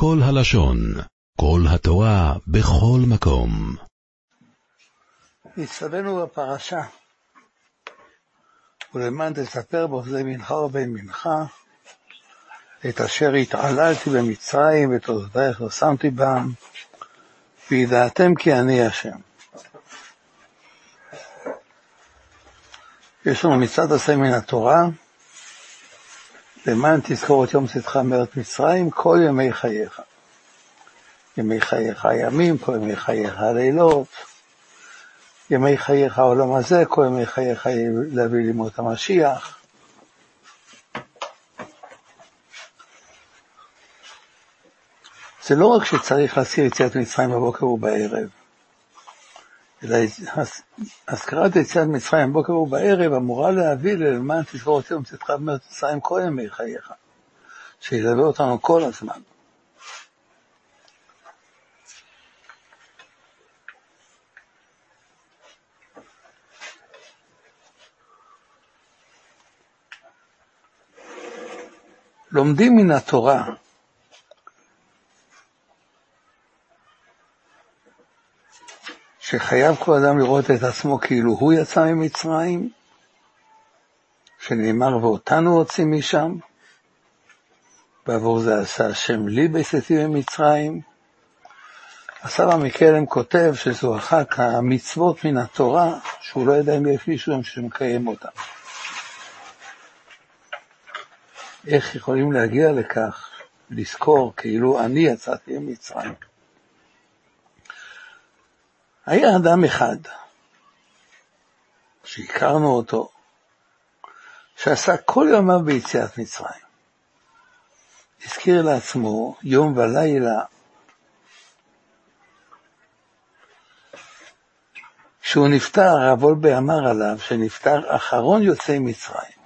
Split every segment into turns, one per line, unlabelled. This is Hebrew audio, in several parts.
כל הלשון, כל התורה, בכל מקום.
נצטווינו בפרשה, ולמען תספר בעובדי מנחה ובין מנחה, את אשר התעללתי במצרים ותולדותייך לא שמתי בם, וידעתם כי אני השם. יש לנו מצוות עשה מן התורה, למען תזכור את יום צאתך מארץ מצרים כל ימי חייך. ימי חייך הימים, כל ימי חייך הלילות, ימי חייך העולם הזה, כל ימי חייך להביא לימות המשיח. זה לא רק שצריך להזכיר יציאת מצרים בבוקר ובערב, אלא הזכרת יציאת מצרים בבוקר ובערב אמורה להביא ללמען תזכור אותי ומצאתך במארץ מצרים כל ימי חייך, שילווה אותנו כל הזמן. לומדים מן התורה שחייב כל אדם לראות את עצמו כאילו הוא יצא ממצרים, שנאמר ואותנו הוציא משם, בעבור זה עשה השם לי בצאתי ממצרים. הסבא מקלם כותב שזו אחת המצוות מן התורה שהוא לא יודע אם יש מישהו שמקיים אותה. איך יכולים להגיע לכך, לזכור כאילו אני יצאתי ממצרים. היה אדם אחד, שהכרנו אותו, שעשה כל ימיו ביציאת מצרים. הזכיר לעצמו יום ולילה כשהוא נפטר, הרב וולבה אמר עליו שנפטר אחרון יוצאי מצרים.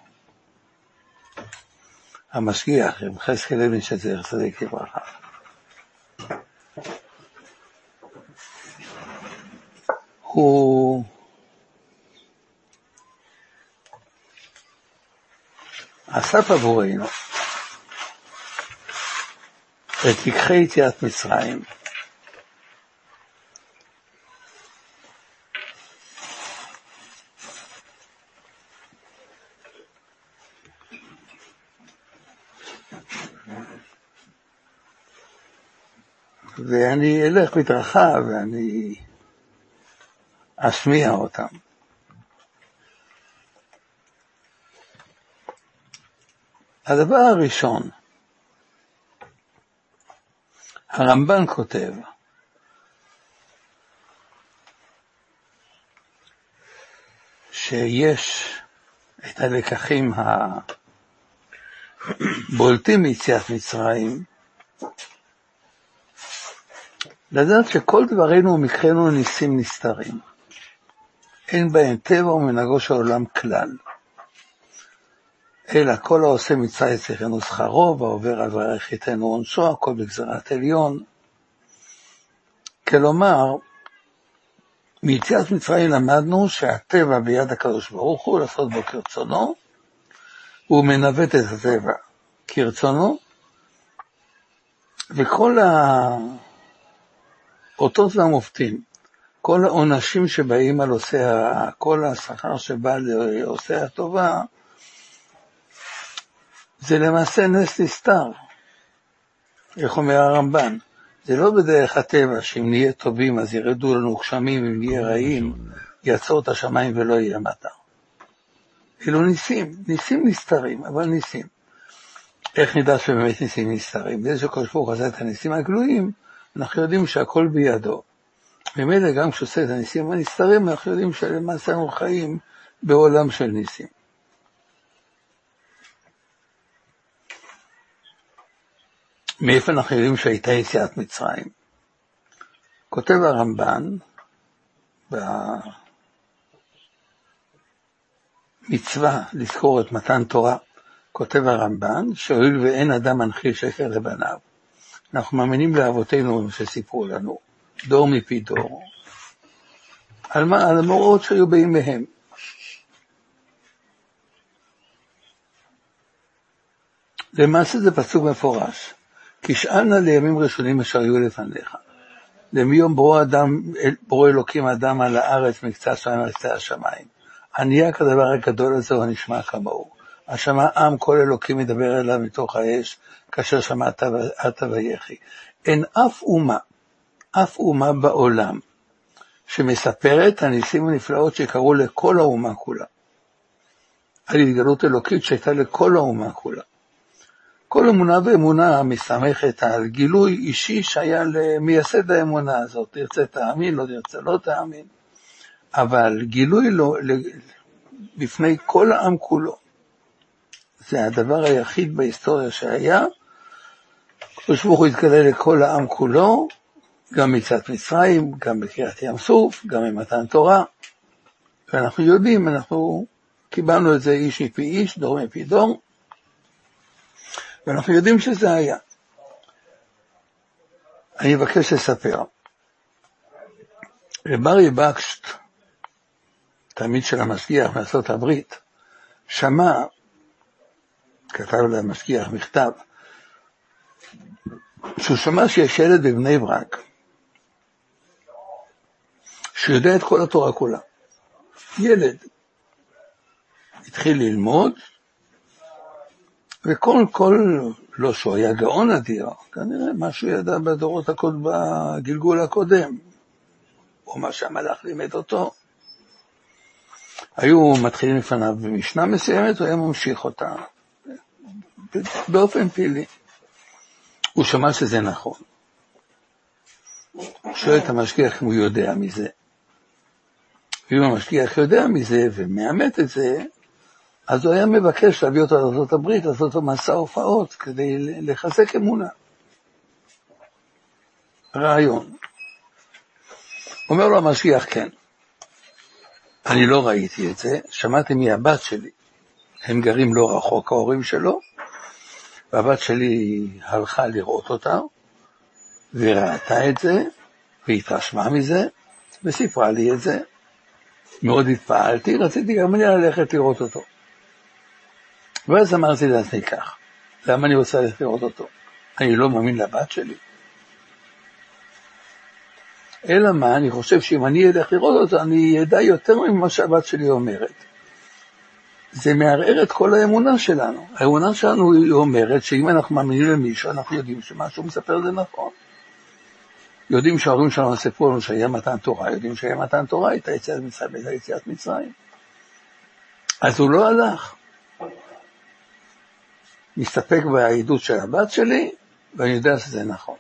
המשגיח, רב חזקאל לוין שזר, צדיק לברכה. הוא אסף עבורנו את לקחי יציאת מצרים. ואני אלך מדרכה ואני אשמיע אותם. הדבר הראשון, הרמב"ן כותב, שיש את הלקחים הבולטים מיציאת מצרים, לדעת שכל דברינו ומקרינו ניסים נסתרים. אין בהם טבע ומנהגו של עולם כלל. אלא כל העושה מצווה יצריכנו שכרו, והעובר על דבריך ייתנו עונשו, הכל בגזרת עליון. כלומר, מיציאת מצרים למדנו שהטבע ביד הקדוש ברוך הוא לעשות בו כרצונו, והוא מנווט את הטבע כרצונו, וכל האותות והמופתים כל העונשים שבאים על עושה, כל השכר שבא לעושה הטובה, זה למעשה נס נסתר. איך אומר הרמב"ן? זה לא בדרך הטבע, שאם נהיה טובים אז ירדו לנו גשמים, אם נהיה רעים, יעצור את השמיים ולא יהיה מטר. אלו ניסים, ניסים נסתרים, אבל ניסים. איך נדע שבאמת ניסים נסתרים? זה שקדוש ברוך עשה את הניסים הגלויים, אנחנו יודעים שהכל בידו. ממילא גם כשעושה את הניסים הנסתרים, אנחנו יודעים שלמעשה אנחנו חיים בעולם של ניסים. מאיפה אנחנו יודעים שהייתה יציאת מצרים? כותב הרמב"ן במצווה לזכור את מתן תורה, כותב הרמב"ן, שהואיל ואין אדם מנחיל שקר לבניו, אנחנו מאמינים לאבותינו שסיפרו לנו. דור מפי דור, על, מה, על המאורעות שהיו בימיהם. למעשה זה פסוק מפורש. כי שאלנה לימים ראשונים אשר היו לפניך. למיום ברוא אדם, ברוא אלוקים אדם על הארץ מקצה השמיים עד קצה השמיים. ענייה כדבר הגדול הזה הוא הנשמע כמוהו. השמע עם כל אלוקים מדבר אליו מתוך האש, כאשר שמעת אתה ויחי. אין אף אומה, אף אומה בעולם, שמספרת הניסים הנפלאות שקרו לכל האומה כולה. על התגלות אלוקית שהייתה לכל האומה כולה. כל אמונה ואמונה מסתמכת על גילוי אישי שהיה למייסד האמונה הזאת, תרצה תאמין, לא תרצה לא תאמין, אבל גילוי לו, בפני כל העם כולו, זה הדבר היחיד בהיסטוריה שהיה, הקדוש ברוך הוא התגלה לכל העם כולו, גם מצד מצרים, גם בקריאת ים סוף, גם במתן תורה, ואנחנו יודעים, אנחנו קיבלנו את זה איש מפי איש, דור מפי דור, ואנחנו יודעים שזה היה. אני מבקש לספר. רב בקשט, תלמיד של המשגיח מארצות הברית, שמע, כתב למשגיח מכתב, שהוא שמע שיש ילד בבני ברק, שיודע את כל התורה כולה. ילד. התחיל ללמוד, וכל, כל, לא שהוא היה גאון אדיר, כנראה מה שהוא ידע בדורות הקוד, בגלגול הקודם, או מה שהמלאך לימד אותו. היו מתחילים לפניו במשנה מסוימת, הוא היה ממשיך אותה באופן פעילי. הוא שמע שזה נכון. הוא שואל את המשגיח אם הוא יודע מזה. ואם המשגיח יודע מזה ומאמת את זה, אז הוא היה מבקש להביא אותו לארה"ב, לעשות לו מסע הופעות כדי לחזק אמונה. רעיון. אומר לו המשגיח, כן. אני לא ראיתי את זה, שמעתי מהבת שלי. הם גרים לא רחוק, ההורים שלו, והבת שלי הלכה לראות אותה, וראתה את זה, והתרשמה מזה, וסיפרה לי את זה. מאוד התפעלתי, רציתי גם אני ללכת לראות אותו. ואז אמרתי לעצמי כך, למה אני רוצה ללכת לראות אותו? אני לא מאמין לבת שלי. אלא מה, אני חושב שאם אני אלך לראות אותו, אני אדע יותר ממה שהבת שלי אומרת. זה מערער את כל האמונה שלנו. האמונה שלנו היא אומרת שאם אנחנו מאמינים למישהו, אנחנו יודעים שמה שהוא מספר זה נכון. יודעים שההורים שלנו סיפרו לנו שהיה מתן תורה, יודעים שהיה מתן תורה, הייתה יציאת מצרים, הייתה יציאת מצרים. אז הוא לא הלך. מסתפק בעדות של הבת שלי, ואני יודע שזה נכון.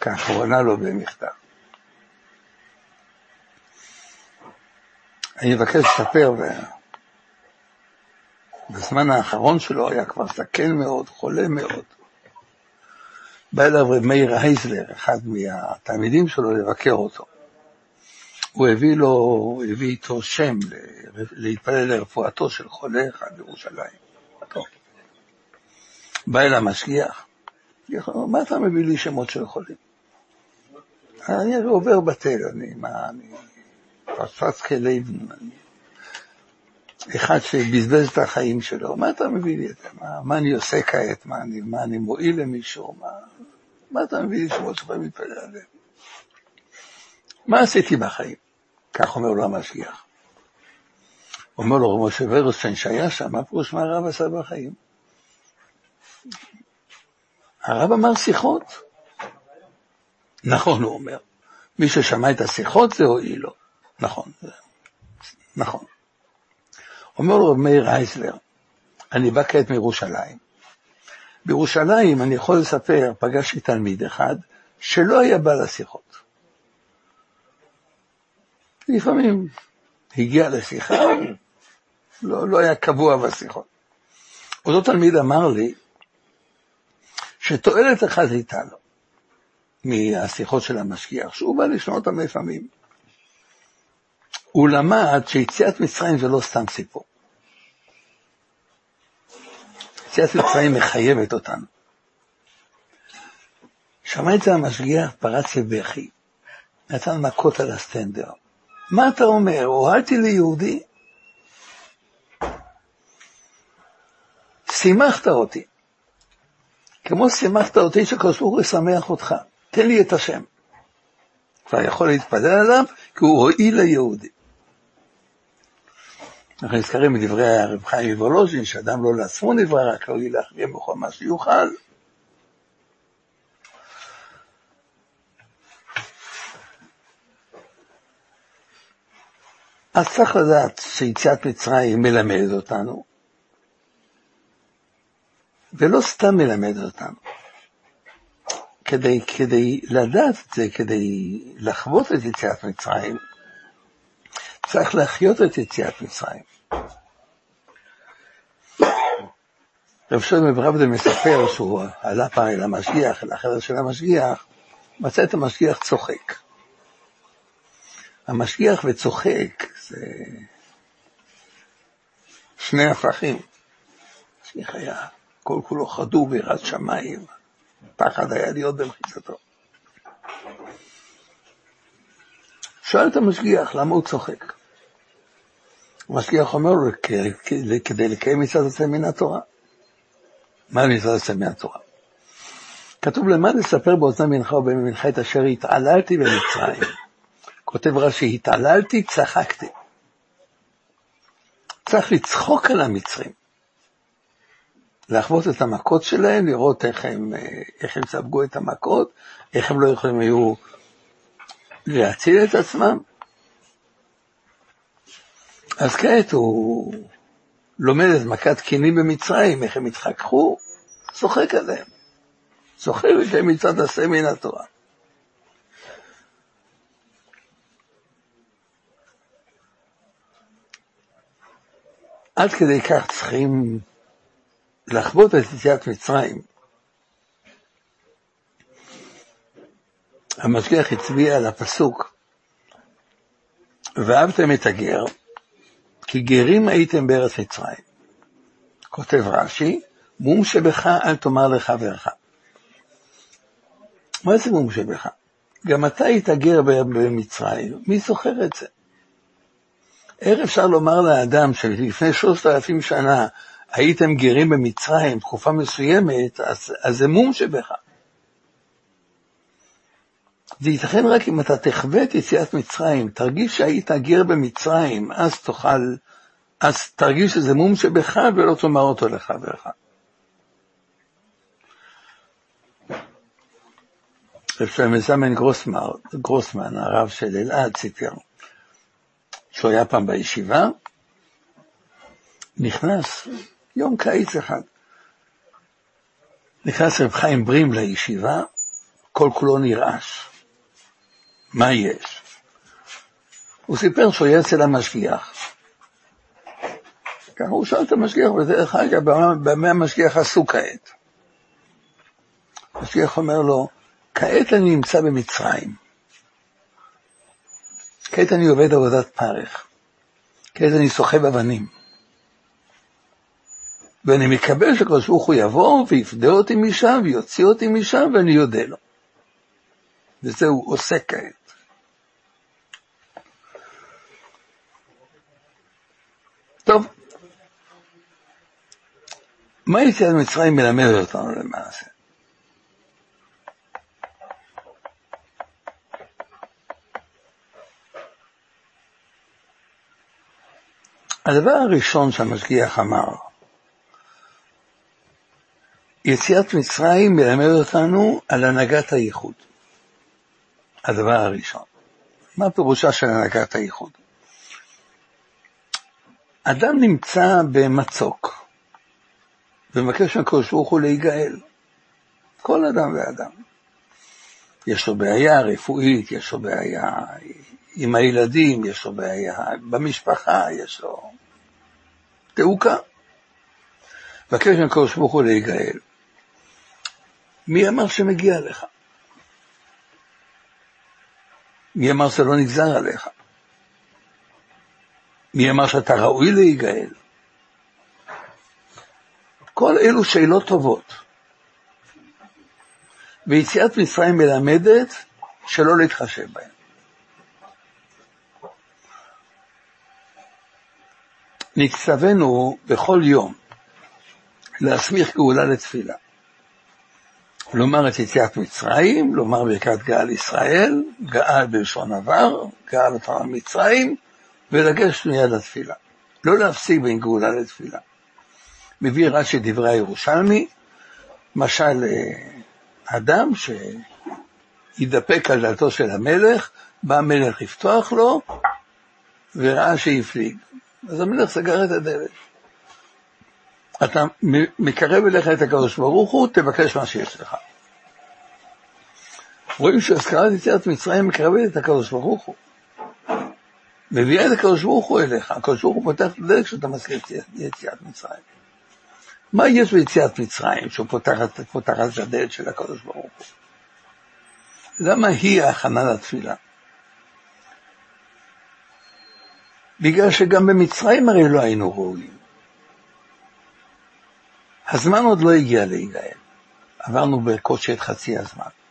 כך הוא ענה לו במכתב. אני מבקש לספר, בזמן האחרון שלו היה כבר זקן מאוד, חולה מאוד. בא אליו רב מאיר הייזלר, אחד מהתלמידים שלו, לבקר אותו. הוא הביא לו, הוא הביא איתו שם להתפלל לרפואתו של חולה אחד בירושלים. בא אל המשגיח, מה אתה מביא לי שמות של חולים? אני עובר בתל, אני, מה, אני, פצפץ כלב, אחד שבזבז את החיים שלו, מה אתה מביא לי את זה? מה, מה אני עושה כעת? מה אני, מה אני מועיל למישהו? מה, מה אתה מביא לי שמות שלך מתפלל עליהם? מה עשיתי בחיים? כך אומר לו המשגיח. אומר לו רב משה ורוסטיין שהיה שם, מה פירוש מה הרב עשה בחיים? הרב אמר שיחות. נכון, הוא אומר. מי ששמע את השיחות זה הועיל לו. נכון, נכון. אומר לו מאיר אייסלר, אני בא כעת מירושלים. בירושלים, אני יכול לספר, פגשתי תלמיד אחד שלא היה בא לשיחות. לפעמים הגיע לשיחה, לא, לא היה קבוע בשיחות. אותו תלמיד אמר לי שתועלת אחת הייתה לו מהשיחות של המשגיח, שהוא בא לשמוע אותם לפעמים. הוא למד שיציאת מצרים זה לא סתם סיפור. יציאת מצרים מחייבת אותנו. שמע את זה המשגיח, פרץ לבכי, נתן מכות על הסטנדר. מה אתה אומר? הועלתי ליהודי? שימחת אותי. כמו שימחת אותי הוא ישמח אותך, תן לי את השם. כבר יכול להתפלל עליו, כי הוא הועיל ליהודי. אנחנו נזכרים מדברי הרב חיים מוולוז'ין, שאדם לא לעצמו נברא, רק לא ילך בכל מה שיוכל. אז צריך לדעת שיציאת מצרים מלמדת אותנו, ולא סתם מלמדת אותנו. כדי, כדי לדעת את זה, כדי לחוות את יציאת מצרים, צריך להחיות את יציאת מצרים. רב שלמה ברבדה מספר שהוא עלה פעם אל המשגיח, אל החדר של המשגיח, מצא את המשגיח צוחק. המשגיח וצוחק זה שני הפכים. המשגיח היה כל כולו חדור ביראת שמיים, פחד היה להיות במחיצתו. שואל את המשגיח למה הוא צוחק. המשגיח אומר לו, כדי לקיים מצוות עשה מן התורה. מה מצוות עשה מן התורה? כתוב למה לספר באוזני מנחה ובמנחה את אשר התעללתי במצרים. כותב רש"י, התעללתי, צחקתי. צריך לצחוק על המצרים. לחוות את המכות שלהם, לראות איך הם, איך הם ספגו את המכות, איך הם לא יכולים היו להציל את עצמם. אז כעת הוא לומד את מכת קינים במצרים, איך הם התחככו, צוחק עליהם. צוחק ושהם מצד עשה מן התורה. עד כדי כך צריכים לחוות את יציאת מצרים. המשגיח הצביע על הפסוק, ואהבתם את הגר, כי גרים הייתם בארץ מצרים. כותב רש"י, מום שבך אל תאמר לחברך. מה זה מום שבך? גם אתה היית גר במצרים, מי זוכר את זה? איך אפשר לומר לאדם שלפני שלושת אלפים שנה הייתם גרים במצרים תקופה מסוימת, אז, אז זה מום שבך. זה ייתכן רק אם אתה תחווה את יציאת מצרים, תרגיש שהיית גר במצרים, אז תוכל, אז תרגיש שזה מום שבך ולא תאמר אותו לחברך. רב שלמה גרוסמן, גרוסמן, הרב של אלעד, סיפר שהוא היה פעם בישיבה, נכנס יום קיץ אחד. נכנס רב חיים ברים לישיבה, כל כולו נרעש. מה יש? הוא סיפר שהוא היה אצל המשגיח. ככה הוא שאל את המשגיח, ודרך אגב, במה המשגיח עשו כעת? המשגיח אומר לו, כעת אני נמצא במצרים. כעת אני עובד עבודת פרך. כעת אני סוחב אבנים. ואני מקבל שקדוש ברוך הוא יבוא ויפדה אותי משם ויוציא אותי משם ואני יודע לו. וזה הוא עושה כעת. טוב, מה יציאת מצרים מלמד אותנו למעשה? הדבר הראשון שהמשגיח אמר, יציאת מצרים מלמד אותנו על הנהגת הייחוד. הדבר הראשון. מה פירושה של הנהגת הייחוד? אדם נמצא במצוק ומבקש מהקדוש ברוך הוא להיגאל. כל אדם ואדם. יש לו בעיה רפואית, יש לו בעיה עם הילדים, יש לו בעיה במשפחה, יש לו תעוקה. מבקש מהקדוש ברוך הוא להיגאל. מי אמר שמגיע לך? מי אמר שזה לא נגזר עליך? מי אמר שאתה ראוי להיגאל? כל אלו שאלות טובות. ויציאת מצרים מלמדת שלא להתחשב בהן. נצטווינו בכל יום להסמיך גאולה לתפילה. לומר את יציאת מצרים, לומר ברכת גאל ישראל, גאל בלשון עבר, גאל אותם מצרים, ולגשת מיד לתפילה. לא להפסיק בין גאולה לתפילה. מביא רש"י דברי הירושלמי, משל אה, אדם שהתדפק על דלתו של המלך, בא המלך לפתוח לו, וראה שהפליג. אז המלך סגר את הדלת. אתה מקרב אליך את הקדוש ברוך הוא, תבקש מה שיש לך. רואים שהזכרת יציאת מצרים מקרבת את הקדוש ברוך הוא. מביאה את הקדוש ברוך הוא אליך, הקדוש ברוך הוא פותח את הדלת כשאתה מזכיר את יציאת מצרים. מה יש ביציאת מצרים שהוא פותח את הדלת של הקדוש ברוך הוא? למה היא ההכנה לתפילה? בגלל שגם במצרים הרי לא היינו ראויים. הזמן עוד לא הגיע להיגאל, עברנו בקושי את חצי הזמן.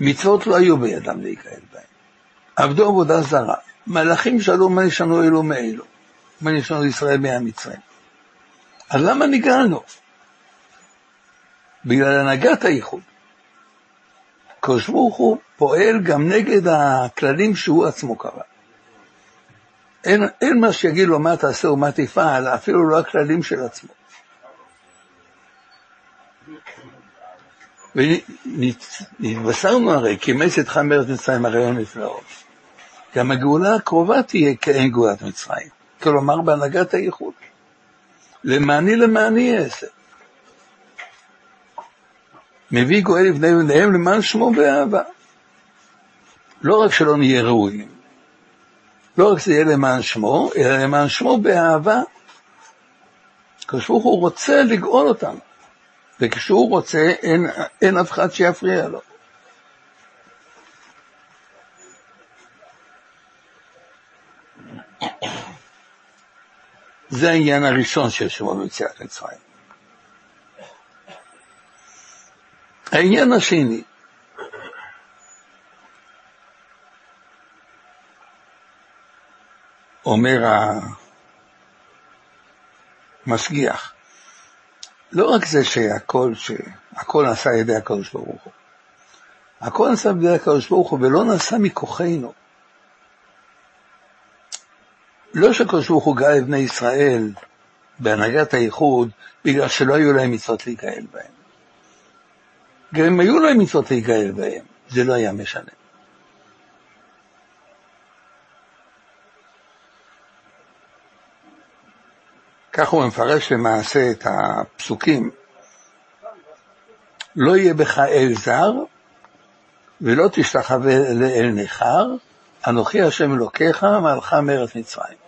מצוות לא היו בידם להיגאל בהם. עבדו עבודה זרה. מלאכים שאלו מה נשנו אלו מאלו. מה נשנו ישראל מהמצרים. אז למה נגאלנו? בגלל הנהגת הייחוד. הקדוש ברוך הוא פועל גם נגד הכללים שהוא עצמו קבע. אין, אין מה שיגיד לו מה תעשה ומה תפעל, אפילו לא הכללים של עצמו. ונתבשרנו הרי, כי מצאתך מארץ מצרים הרי לא נפלאות. גם הגאולה הקרובה תהיה כאין גאולת מצרים. כלומר, בהנהגת הייחוד. למעני למעני אעשה. מביא גואל לבני בניהם למען שמו באהבה. לא רק שלא נהיה ראויים, לא רק שזה יהיה למען שמו, אלא למען שמו באהבה. הקדוש ברוך הוא רוצה לגאול אותנו. וכשהוא רוצה, אין, אין אף אחד שיפריע לו. זה העניין הראשון של שמעון ביציאת מצרים. העניין השני, אומר המשגיח, לא רק זה שהכל, שהכל נעשה על ידי הקדוש ברוך הוא, הכל נעשה על ידי הקדוש ברוך הוא ולא נעשה מכוחנו. לא שהקדוש ברוך הוא גאל לבני ישראל בהנהגת הייחוד בגלל שלא היו להם מצוות להיגאל בהם. גם אם היו להם מצוות להיגאל בהם, זה לא היה משנה. כך הוא מפרש למעשה את הפסוקים. לא יהיה בך אל זר, ולא תשתחווה לאל נכר, אנוכי השם אלוקיך, מעלך מארץ מצרים.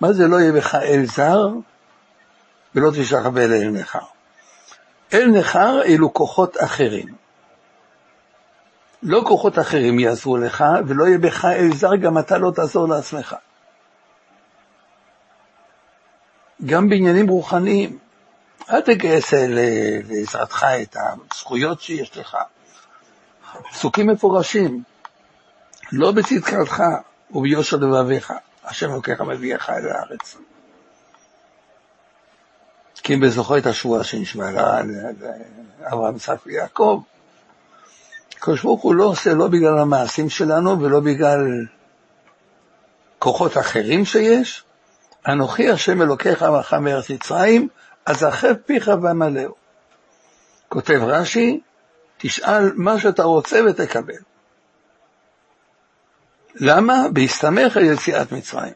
מה זה לא יהיה בך אל זר, ולא תשתחווה לאל נכר? אל נכר אלו כוחות אחרים. לא כוחות אחרים יעזרו לך, ולא יהיה בך אל זר, גם אתה לא תעזור לעצמך. גם בעניינים רוחניים. אל תגייס לעזרתך את הזכויות שיש לך. פסוקים מפורשים, לא בצדקתך וביושר לבביך, השם לוקח מביאך אל הארץ. כי אם בזוכו את השבועה שנשמע לאברהם, יצחק ויעקב, הקדוש ברוך הוא לא עושה לא בגלל המעשים שלנו ולא בגלל כוחות אחרים שיש, אנוכי השם אלוקיך עמך מארץ מצרים, אז אכב פיך ואמלאו. כותב רש"י, תשאל מה שאתה רוצה ותקבל. למה? בהסתמך על יציאת מצרים.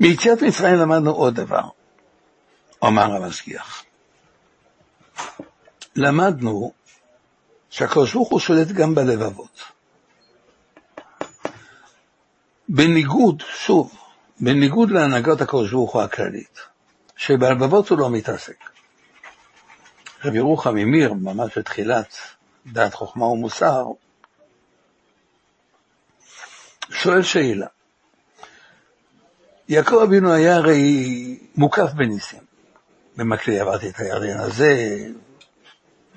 מיציאת מצרים למדנו עוד דבר, אמר המשגיח. למדנו שהקדוש ברוך הוא שולט גם בלבבות. בניגוד, שוב, בניגוד להנהגת הקדוש ברוך הוא הכללית, שבלבבות הוא לא מתעסק. רבי ירוחם ממיר, ממש בתחילת דעת חוכמה ומוסר, שואל שאלה. יעקב אבינו היה הרי מוקף בניסים. במקלי עברתי את הירדן הזה,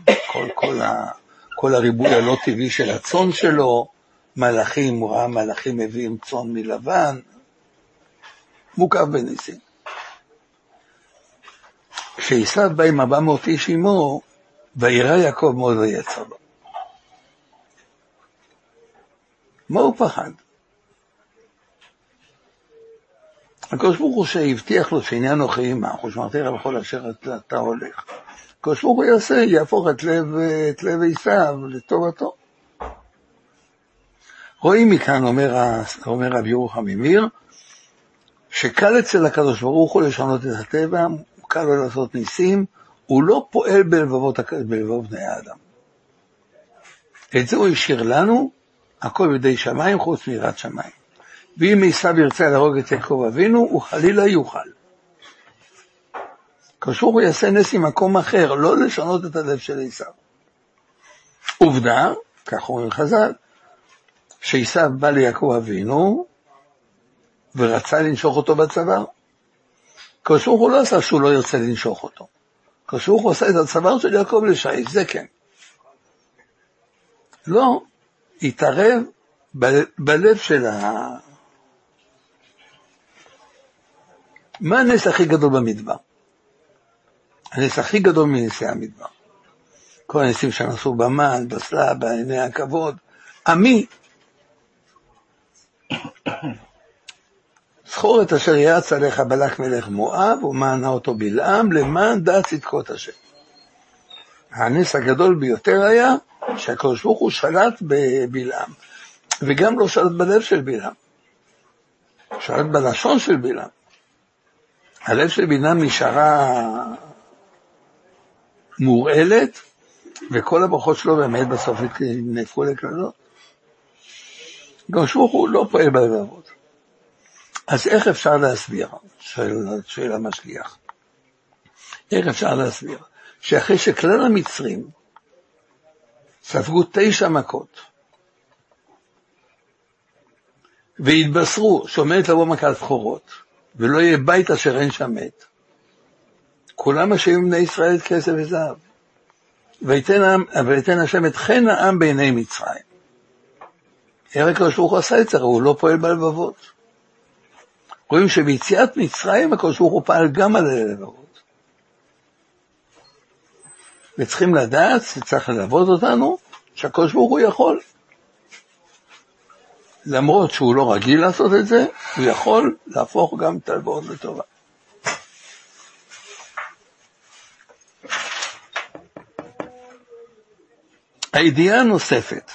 כל, כל, ה, כל הריבוי הלא טבעי של הצאן שלו, מלאכים, הוא ראה מלאכים מביאים צאן מלבן, מוקף בניסים. כשעשיו בא עם 400 איש עמו, וירא יעקב מאוד ויצר לו. מה הוא פחד? הקדוש ברוך הוא שהבטיח לו שעניין אנוכי עמך, ושמרתי לך בכל אשר אתה הולך. הקדוש ברוך הוא יעשה, יהפוך את לב, את לב עשיו לטובתו. רואים מכאן, אומר, אומר רבי ירוחם ממיר, שקל אצל הקדוש ברוך הוא לשנות את הטבע, קל לו לעשות ניסים, הוא לא פועל בלבבות, בלבבות בני האדם. את זה הוא השאיר לנו, הכל בידי שמיים חוץ מיראת שמיים. ואם עשיו ירצה להרוג את יעקב אבינו, הוא חלילה יוכל. קשור הוא יעשה נס ממקום אחר, לא לשנות את הלב של עשיו. עובדה, כך אומרים חז"ל, שעשיו בא ליעקב אבינו ורצה לנשוך אותו בצוואר. קשור הוא לא עשה שהוא לא ירצה לנשוך אותו. קשור הוא עשה את הצוואר של יעקב לשייך, זה כן. לא, התערב בלב של ה... מה הנס הכי גדול במדבר? הנס הכי גדול מנשי המדבר. כל הניסים שנעשו במן, בסלה, בעיני הכבוד. עמי, זכור את אשר יעץ עליך בלק מלך מואב, ומענה אותו בלעם, למען דעת צדקות השם. הנס הגדול ביותר היה שהקדוש ברוך הוא שלט בבלעם, וגם לא שלט בלב של בלעם, שלט בלשון של בלעם. הלב של בלעם נשארה מורעלת, וכל הברכות שלו באמת בסוף נהפכו לקללות. הקדוש ברוך הוא לא פועל בלבבות. אז איך אפשר להסביר? שואל המשגיח. איך אפשר להסביר? שאחרי שכלל המצרים ספגו תשע מכות, והתבשרו שעומדת לבוא מכת בכורות, ולא יהיה בית אשר אין שם מת. כולם אשמים בני ישראל את כסף וזהב. ויתן השם את חן העם בעיני מצרים. איך הקדוש ברוך הוא עשה את זה, הוא לא פועל בלבבות. רואים שביציאת מצרים הקדוש ברוך הוא פעל גם על הלבבות. וצריכים לדעת, צריך ללוות אותנו, שהקדוש ברוך הוא יכול. למרות שהוא לא רגיל לעשות את זה, הוא יכול להפוך גם את הלוואות לטובה. הידיעה הנוספת,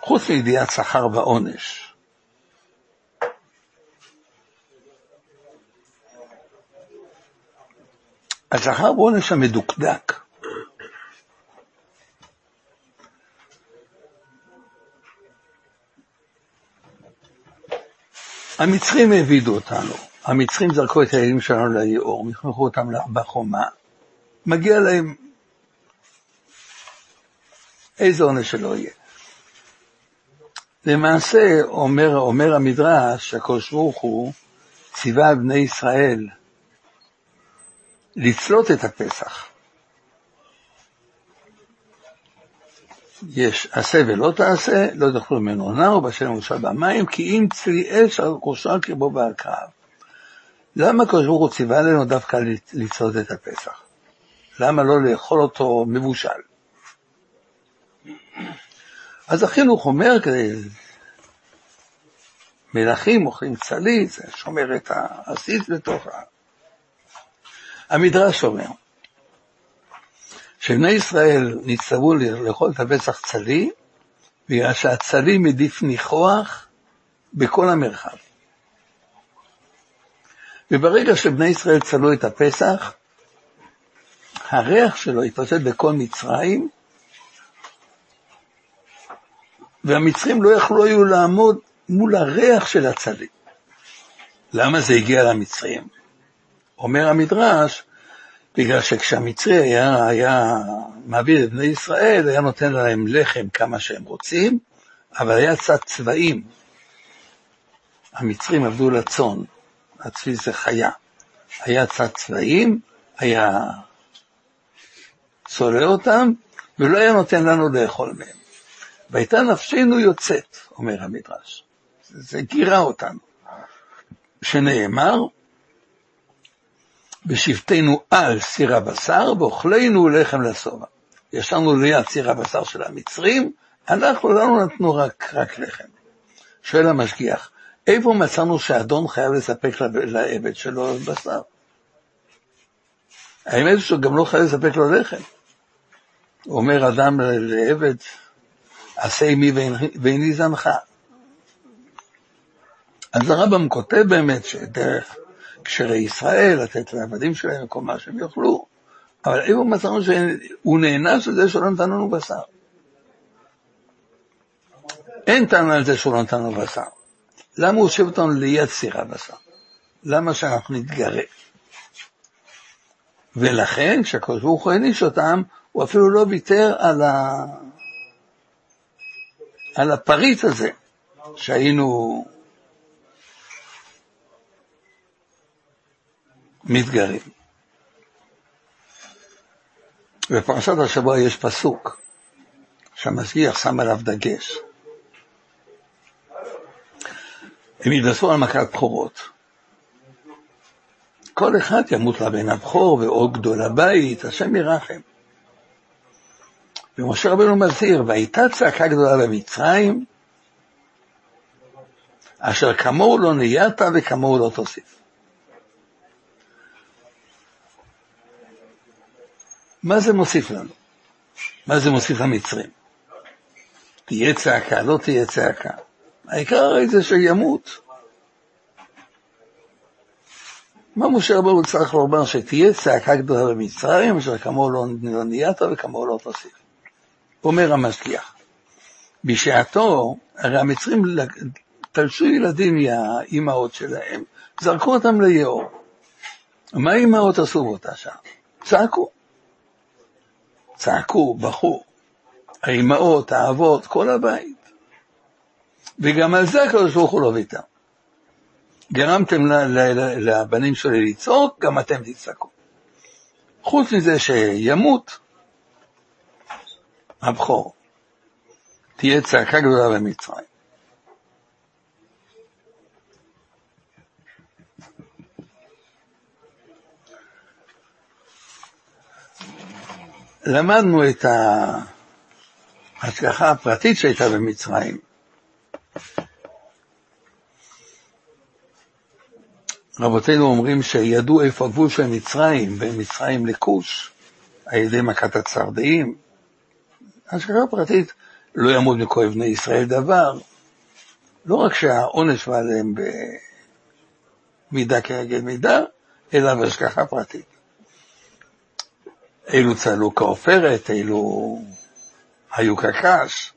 חוץ מידיעת שכר ועונש, השכר ועונש המדוקדק המצרים העבידו אותנו, המצרים זרקו את הילדים שלנו ליאור, נכנסו אותם בחומה, מגיע להם איזה עונש שלא יהיה. למעשה, אומר, אומר המדרש, שהקדוש ברוך הוא ציווה על בני ישראל לצלות את הפסח. יש עשה ולא תעשה, לא תאכלו ממנו נר ובשל מושל במים, כי אם צלי אש על ראשה כבו בהקרב. למה הקדוש ברוך הוא ציווה עלינו דווקא לצלות את הפסח? למה לא לאכול אותו מבושל? אז החינוך אומר. מלכים אוכלים צלית, זה שומר את העסיס בתוך ה... המדרש אומר, שבני ישראל נצטוו לאכול את הפסח צלי, בגלל שהצלי מדיף ניחוח בכל המרחב. וברגע שבני ישראל צלו את הפסח, הריח שלו התפשט בכל מצרים, והמצרים לא יכלו היו לעמוד מול הריח של הצלי. למה זה הגיע למצרים? אומר המדרש, בגלל שכשהמצרי היה, היה מעביר את בני ישראל, היה נותן להם לחם כמה שהם רוצים, אבל היה צד צבעים. המצרים עבדו לצאן, הצבי זה חיה. היה צד צבעים, היה צולע אותם, ולא היה נותן לנו לאכול מהם. והייתה נפשנו יוצאת, אומר המדרש. זה גירה אותנו. שנאמר, בשבתנו על סיר הבשר, ואוכלנו לחם לשובע. ישבנו ליד סיר הבשר של המצרים, אנחנו לא נתנו רק, רק לחם. שואל המשגיח, איפה מצאנו שאדון חייב לספק לעבד שלו בשר? האמת היא שהוא גם לא חייב לספק לו לחם. אומר אדם לעבד, עשה עמי ואיני זנך. אז הרמב"ם כותב באמת שדרך קשרי ישראל, לתת לעבדים שלהם כל מה שהם יאכלו, אבל איפה מצאנו שהוא נהנה של זה שלא נתן לנו בשר? אין טענה על זה שהוא לא נתן לנו בשר. למה הוא יושב אותנו ליד סיר הבשר? למה שאנחנו נתגרה? ולכן, כשהקדוש ברוך הוא העניש אותם, הוא אפילו לא ויתר על, ה... על הפריט הזה שהיינו מתגרים. בפרשת השבוע יש פסוק שהמשגיח שם עליו דגש. הם יתבשרו על מכת בכורות. כל אחד ימות לבן הבכור ועוד גדול הבית, השם ירחם. ומשה רבנו מזהיר, והייתה צעקה גדולה במצרים, אשר כמוהו לא נייתה וכמוהו לא תוסיף. מה זה מוסיף לנו? מה זה מוסיף למצרים? תהיה צעקה, לא תהיה צעקה. העיקר הרי זה שימות. מה משה רבנו צריך לומר? שתהיה צעקה גדולה במצרים, אשר כמוהו לא, לא נייתה וכמוהו לא תוסיף. אומר המשגיח, בשעתו, הרי המצרים תלשו ילדים מהאימהות שלהם, זרקו אותם ליאור. מה האימהות עשו באותה שעה? צעקו. צעקו, בכו. האימהות, האבות, כל הבית. וגם על זה הקדוש ברוך הוא לא ויתר. גרמתם לבנים שלי לצעוק, גם אתם תצעקו. חוץ מזה שימות הבכור, תהיה צעקה גדולה במצרים. למדנו את ההשגחה הפרטית שהייתה במצרים. רבותינו אומרים שידעו איפה הגבול של מצרים, בין מצרים לכוש, על ידי מכת הצרדעים. השגחה פרטית, לא ימות מכל בני ישראל דבר. לא רק שהעונש בא עליהם במידה כנגד מידה, אלא בהשגחה פרטית. אילו צלו כעופרת, אילו היו קקש.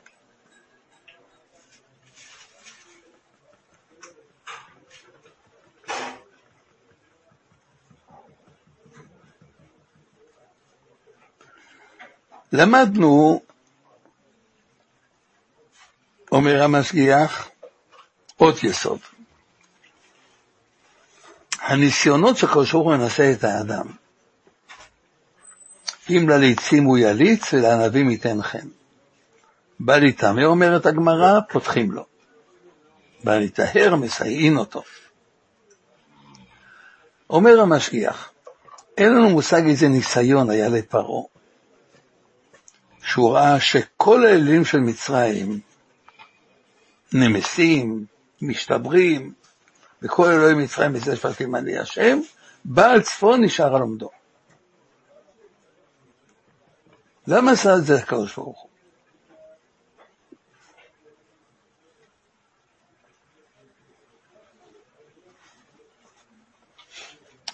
למדנו, אומר המשגיח, עוד יסוד. הניסיונות שקדוש ברוך הוא מנסה את האדם. אם לליצים הוא יליץ ולענבים ייתן חן. בא להיטמא, אומרת הגמרא, פותחים לו. בא להיטהר, מסייעין אותו. אומר המשגיח, אין לנו מושג איזה ניסיון היה לפרעה, שהוא ראה שכל האלים של מצרים נמסים, משתברים, וכל אלוהי מצרים בזה שפטים אני השם, בעל צפון נשאר על עומדו. למה עשה את זה הקדוש ברוך הוא?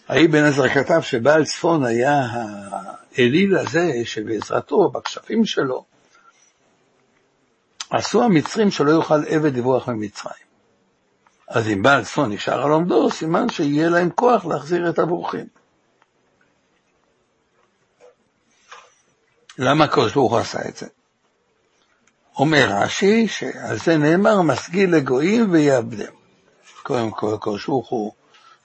האי בן עזרא כתב שבעל צפון היה האליל הזה שבעזרתו, בכספים שלו, עשו המצרים שלא יוכל עבד לברוח ממצרים. אז אם בעל צפון נשאר על עומדו, סימן שיהיה להם כוח להחזיר את הברוכים. למה הקדוש ברוך הוא עשה את זה? אומר רש"י שעל זה נאמר משכיל לגויים ויעבדם. קודם כל הקדוש ברוך הוא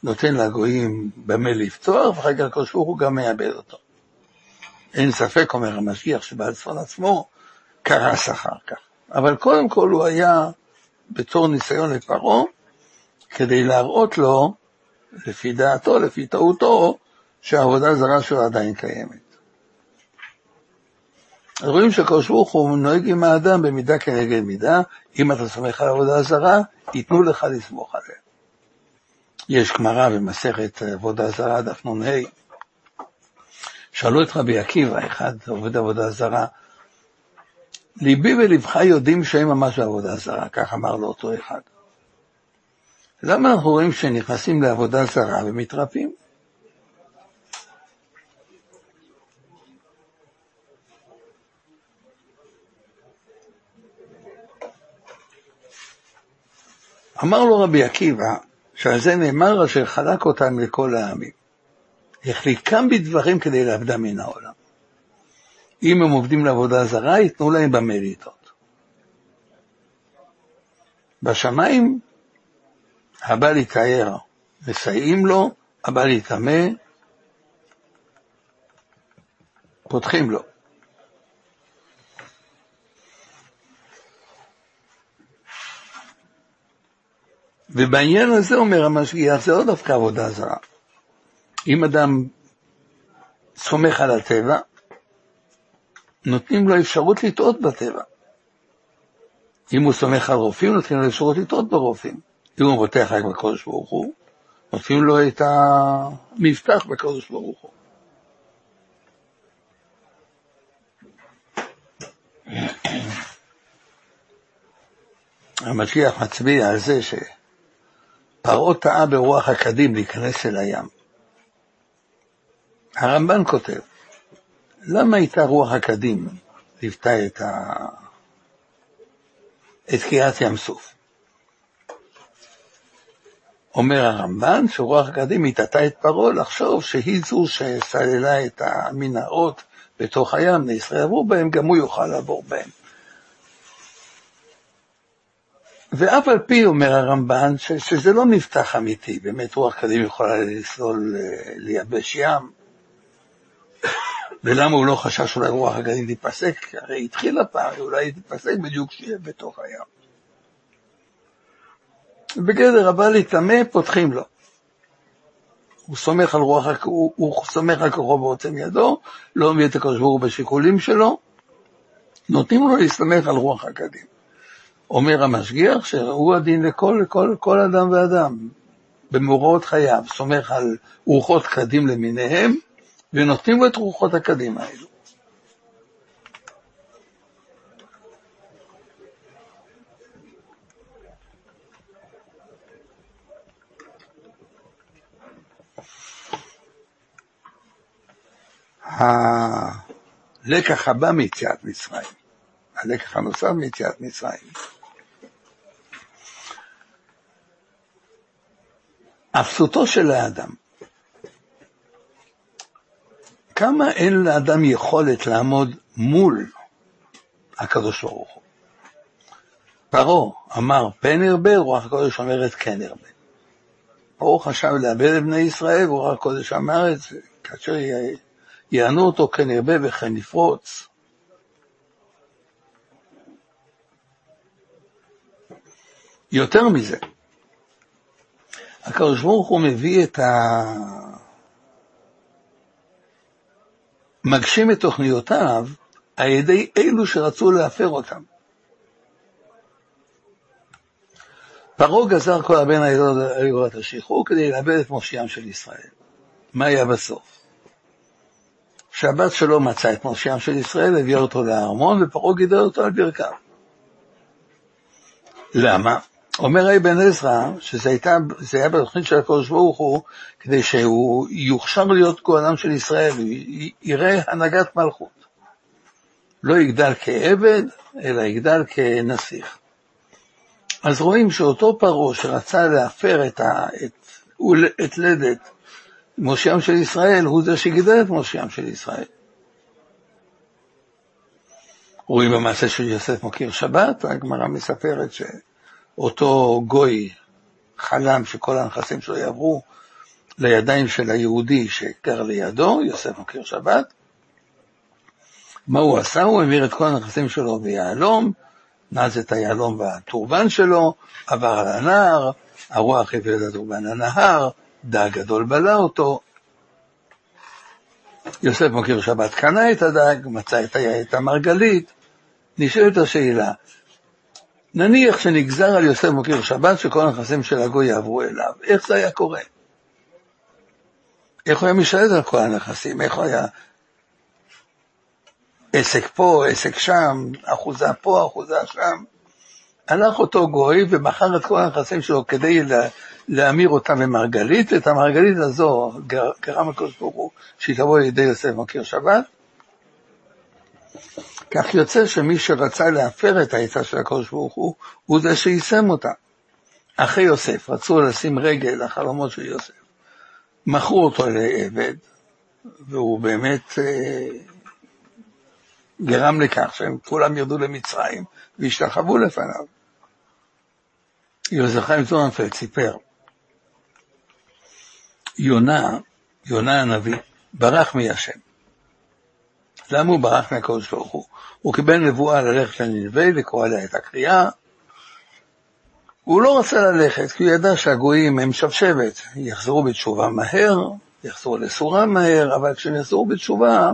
נותן לגויים במה לפתוח, ואחר כך הקדוש ברוך הוא גם מאבד אותו. אין ספק, אומר המשגיח, שבעל צפון עצמו קרס אחר כך. אבל קודם כל הוא היה בתור ניסיון לפרעה, כדי להראות לו, לפי דעתו, לפי טעותו, שהעבודה הזרה שלו עדיין קיימת. אז רואים שהקדוש ברוך הוא נוהג עם האדם במידה כנגד מידה, אם אתה סומך על עבודה זרה, ייתנו לך לסמוך עליה. יש גמרא במסכת עבודה זרה, דף נ"ה, שאלו את רבי עקיבא, אחד עובד עבודה זרה, ליבי ולבך יודעים שהם ממש בעבודה זרה, כך אמר לו אותו אחד. למה אנחנו רואים שנכנסים לעבודה זרה ומתרפים? אמר לו רבי עקיבא, שעל זה נאמר אשר חלק אותם לכל העמים. החליקם בדברים כדי לאבדם מן העולם. אם הם עובדים לעבודה זרה, ייתנו להם במריטות. בשמיים הבא להתאר, מסייעים לו, הבא להיטמא, פותחים לו. ובעניין הזה אומר המשגיח, זה לא דווקא עבודה זרה. אם אדם סומך על הטבע, נותנים לו אפשרות לטעות בטבע. אם הוא סומך על רופאים, נותנים לו אפשרות לטעות ברופאים. אם הוא פותח רק בקודש ברוך הוא, נותנים לו את המבטח בקודש ברוך הוא. המשגיח מצביע על זה שפרעה טעה ברוח הקדים להיכנס אל הים. הרמב"ן כותב, למה הייתה רוח הקדים ליוותה את, ה... את קריאת ים סוף? אומר הרמב"ן שרוח הקדים הטעתה את פרעה לחשוב שהיא זו שסללה את המנהרות בתוך הים, בני ישראל עברו בהם, גם הוא יוכל לעבור בהם. ואף על פי, אומר הרמב"ן, שזה לא מבטח אמיתי, באמת רוח קדים יכולה לסלול אה, לייבש ים, ולמה הוא לא חשש שאולי רוח הגלים תיפסק? הרי התחילה פעם, אולי תיפסק בדיוק כשיהיה בתוך הים. בגדר הבא להיטמא, פותחים לו. הוא סומך על רוח, הוא, הוא סומך על כוחו ועוצם ידו, לא מביא את הקדוש ברוך הוא בשיקולים שלו, נותנים לו להסתמך על רוח הקדים. אומר המשגיח שהוא הדין לכל, לכל, לכל אדם ואדם, במאורעות חייו, סומך על רוחות קדים למיניהם, ונותנים לו את רוחות הקדים האלו. הלקח הבא מיציאת מצרים, הלקח הנוסף מיציאת מצרים. אפסותו של האדם. כמה אין לאדם יכולת לעמוד מול הקדוש ברוך הוא. פרעה אמר פן ארבה, רוח הקודש אומרת כן ארבה. פרעה חשב לאבד את בני ישראל, ורוח הקודש אמר את זה, כאשר יענו אותו כן ארבה וכן יפרוץ. יותר מזה, הקדוש ברוך הוא מביא את ה... מגשים את תוכניותיו על ידי אלו שרצו להפר אותם. פרעה גזר כל הבן היורת השחרור כדי לאבד את מושיעם של ישראל. מה היה בסוף? שהבת שלו מצאה את מושיעם של ישראל, הביאה אותו לארמון, ופרעה גידל אותו על ברכיו. למה? אומר אבן עזרא, שזה הייתה, היה בתוכנית של הקדוש ברוך הוא, כדי שהוא יוכשר להיות גואלם של ישראל, יראה הנהגת מלכות. לא יגדל כעבד, אלא יגדל כנסיך. אז רואים שאותו פרעה שרצה להפר את, ה, את, את לדת מושיעם של ישראל, הוא זה שגידל את מושיעם של ישראל. רואים במעשה של יוסף מוקיר שבת, הגמרא מספרת ש... אותו גוי חלם שכל הנכסים שלו יעברו לידיים של היהודי שגר לידו, יוסף מכיר שבת. מה הוא עשה? הוא העביר את כל הנכסים שלו ביהלום, נז את היהלום והטורבן שלו, עבר על הנהר, הרוח הביאה את הטורבן לנהר, דג גדול בלע אותו. יוסף מכיר שבת קנה את הדג, מצא את המרגלית. נשאלת השאלה, נניח שנגזר על יוסף מכיר שבת שכל הנכסים של הגוי יעברו אליו, איך זה היה קורה? איך הוא היה משתלט על כל הנכסים? איך הוא היה עסק פה, עסק שם, אחוזה פה, אחוזה שם? הלך אותו גוי ומכר את כל הנכסים שלו כדי להמיר אותם במרגלית, את המרגלית הזו גרם הקדוש ברוך הוא שהיא תבוא לידי יוסף מכיר שבת. כך יוצא שמי שרצה להפר את העצה של הקדוש ברוך הוא, הוא זה שיישם אותה. אחרי יוסף, רצו לשים רגל לחלומות של יוסף. מכרו אותו לעבד, והוא באמת אה, גרם לכך שהם כולם ירדו למצרים והשתחוו לפניו. יוסף חיים צורנפלד סיפר, יונה, יונה הנביא, ברח מהשם. למה הוא ברח מהקודש ברוך הוא? הוא קיבל נבואה ללכת לנלווה לקרוא עליה את הקריאה. הוא לא רצה ללכת, כי הוא ידע שהגויים הם שבשבת, יחזרו בתשובה מהר, יחזרו לסורם מהר, אבל כשהם יחזרו בתשובה,